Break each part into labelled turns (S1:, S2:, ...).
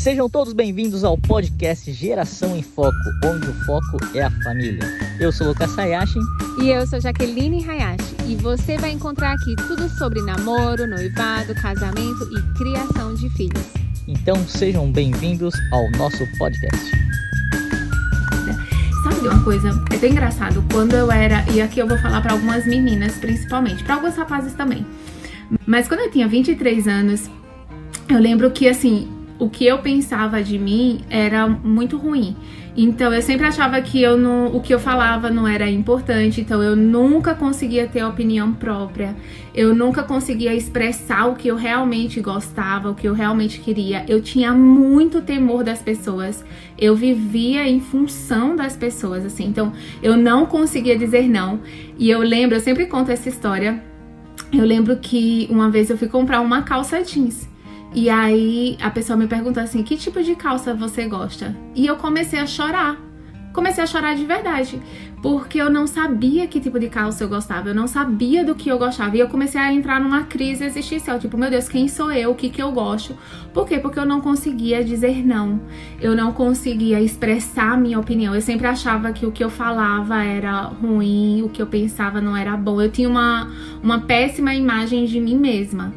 S1: Sejam todos bem-vindos ao podcast Geração em Foco, onde o foco é a família. Eu sou Lucas Hayashi.
S2: E eu sou Jaqueline Hayashi. E você vai encontrar aqui tudo sobre namoro, noivado, casamento e criação de filhos.
S1: Então sejam bem-vindos ao nosso podcast.
S2: Sabe uma coisa? É bem engraçado. Quando eu era. E aqui eu vou falar para algumas meninas, principalmente. para alguns rapazes também. Mas quando eu tinha 23 anos, eu lembro que assim, o que eu pensava de mim era muito ruim. Então eu sempre achava que eu não, o que eu falava não era importante, então eu nunca conseguia ter opinião própria. Eu nunca conseguia expressar o que eu realmente gostava, o que eu realmente queria. Eu tinha muito temor das pessoas. Eu vivia em função das pessoas assim. Então eu não conseguia dizer não. E eu lembro, eu sempre conto essa história eu lembro que uma vez eu fui comprar uma calça jeans. E aí a pessoa me perguntou assim: que tipo de calça você gosta? E eu comecei a chorar comecei a chorar de verdade, porque eu não sabia que tipo de calça eu gostava, eu não sabia do que eu gostava, e eu comecei a entrar numa crise existencial, tipo, meu Deus, quem sou eu, o que que eu gosto? Por quê? Porque eu não conseguia dizer não, eu não conseguia expressar minha opinião, eu sempre achava que o que eu falava era ruim, o que eu pensava não era bom, eu tinha uma, uma péssima imagem de mim mesma.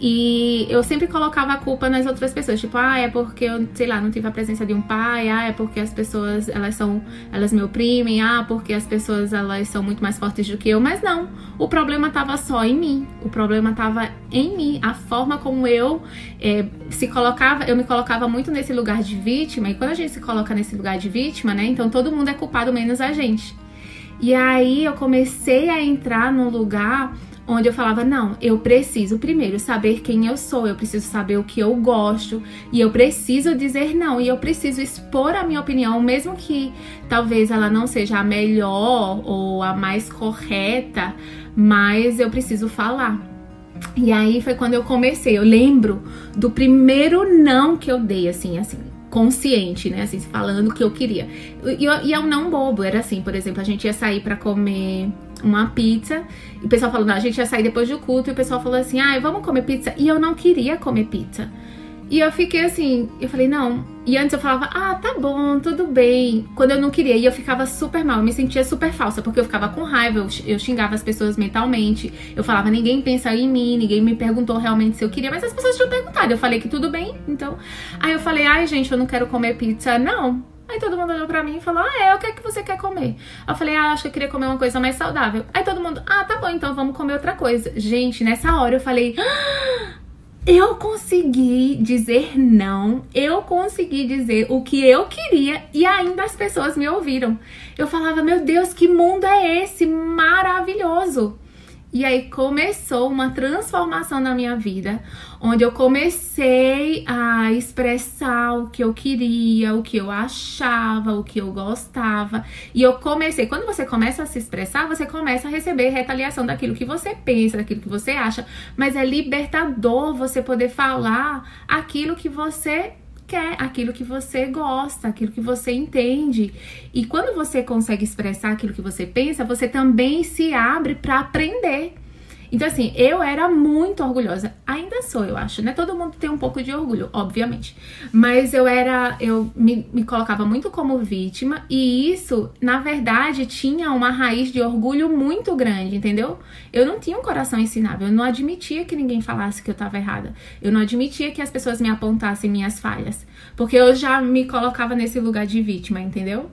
S2: E eu sempre colocava a culpa nas outras pessoas, tipo, ah, é porque eu, sei lá, não tive a presença de um pai, ah, é porque as pessoas, elas são, elas me oprimem, ah, porque as pessoas, elas são muito mais fortes do que eu, mas não, o problema tava só em mim, o problema tava em mim, a forma como eu é, se colocava, eu me colocava muito nesse lugar de vítima, e quando a gente se coloca nesse lugar de vítima, né, então todo mundo é culpado menos a gente. E aí eu comecei a entrar num lugar onde eu falava: não, eu preciso primeiro saber quem eu sou, eu preciso saber o que eu gosto e eu preciso dizer não e eu preciso expor a minha opinião, mesmo que talvez ela não seja a melhor ou a mais correta, mas eu preciso falar. E aí foi quando eu comecei. Eu lembro do primeiro não que eu dei, assim, assim, consciente, né? Assim, falando o que eu queria. E, e é um não bobo, era assim, por exemplo, a gente ia sair para comer uma pizza. E o pessoal falou, não, a gente ia sair depois do culto. E o pessoal falou assim, ah, vamos comer pizza. E eu não queria comer pizza. E eu fiquei assim, eu falei, não. E antes eu falava, ah, tá bom, tudo bem. Quando eu não queria, e eu ficava super mal, eu me sentia super falsa, porque eu ficava com raiva, eu, xingava as pessoas mentalmente. Eu falava, ninguém pensa em mim, ninguém me perguntou realmente se eu queria, mas as pessoas tinham perguntado. Eu falei que tudo bem, então. Aí eu falei, ai, gente, eu não quero comer pizza. Não, Aí todo mundo olhou pra mim e falou: Ah, é, o que é que você quer comer? Eu falei: Ah, acho que eu queria comer uma coisa mais saudável. Aí todo mundo: Ah, tá bom, então vamos comer outra coisa. Gente, nessa hora eu falei: ah, Eu consegui dizer não, eu consegui dizer o que eu queria e ainda as pessoas me ouviram. Eu falava: Meu Deus, que mundo é esse maravilhoso! E aí começou uma transformação na minha vida, onde eu comecei a expressar o que eu queria, o que eu achava, o que eu gostava. E eu comecei, quando você começa a se expressar, você começa a receber retaliação daquilo que você pensa, daquilo que você acha, mas é libertador você poder falar aquilo que você quer, aquilo que você gosta, aquilo que você entende. E quando você consegue expressar aquilo que você pensa, você também se abre para aprender. Então, assim, eu era muito orgulhosa. Ainda sou, eu acho, né? Todo mundo tem um pouco de orgulho, obviamente. Mas eu era. Eu me, me colocava muito como vítima. E isso, na verdade, tinha uma raiz de orgulho muito grande, entendeu? Eu não tinha um coração ensinável. Eu não admitia que ninguém falasse que eu tava errada. Eu não admitia que as pessoas me apontassem minhas falhas. Porque eu já me colocava nesse lugar de vítima, entendeu?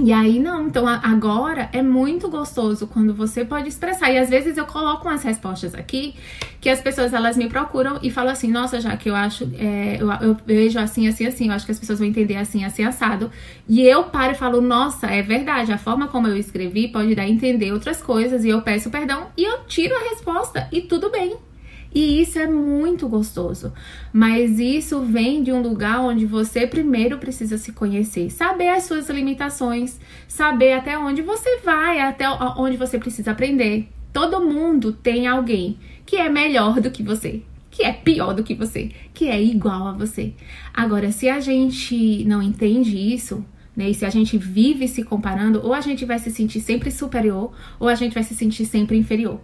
S2: E aí não, então agora é muito gostoso quando você pode expressar. E às vezes eu coloco umas respostas aqui que as pessoas elas me procuram e falam assim, nossa, já que eu acho, é, eu, eu, vejo assim, assim, assim, eu acho que as pessoas vão entender assim, assim, assado. E eu paro e falo, nossa, é verdade, a forma como eu escrevi pode dar a entender outras coisas, e eu peço perdão e eu tiro a resposta, e tudo bem. E isso é muito gostoso. Mas isso vem de um lugar onde você primeiro precisa se conhecer, saber as suas limitações, saber até onde você vai, até onde você precisa aprender. Todo mundo tem alguém que é melhor do que você, que é pior do que você, que é igual a você. Agora, se a gente não entende isso, né, e se a gente vive se comparando, ou a gente vai se sentir sempre superior, ou a gente vai se sentir sempre inferior.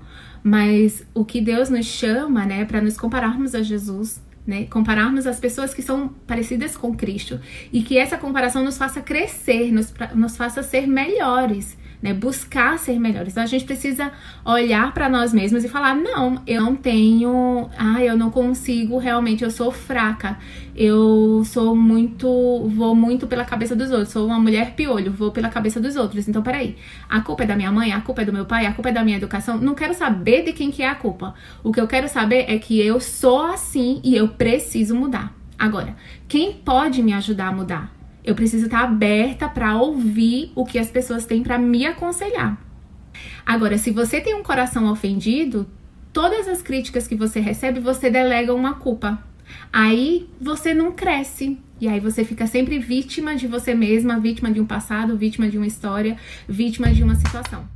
S2: Mas o que Deus nos chama, né, para nos compararmos a Jesus, né? Compararmos as pessoas que são parecidas com Cristo e que essa comparação nos faça crescer, nos, nos faça ser melhores né? Buscar ser melhores. Então a gente precisa olhar para nós mesmos e falar: não, eu não tenho, ah, eu não consigo realmente, eu sou fraca, eu sou muito, vou muito pela cabeça dos outros, sou uma mulher piolho, vou pela cabeça dos outros. Então peraí, a culpa é da minha mãe, a culpa é do meu pai, a culpa é da minha educação. Não quero saber de quem que é a culpa. O que eu quero saber é que eu sou assim e eu preciso mudar. Agora, quem pode me ajudar a mudar? Eu preciso estar aberta para ouvir o que as pessoas têm para me aconselhar. Agora, se você tem um coração ofendido, todas as críticas que você recebe, você delega uma culpa. Aí você não cresce. E aí você fica sempre vítima de você mesma, vítima de um passado, vítima de uma história, vítima de uma situação.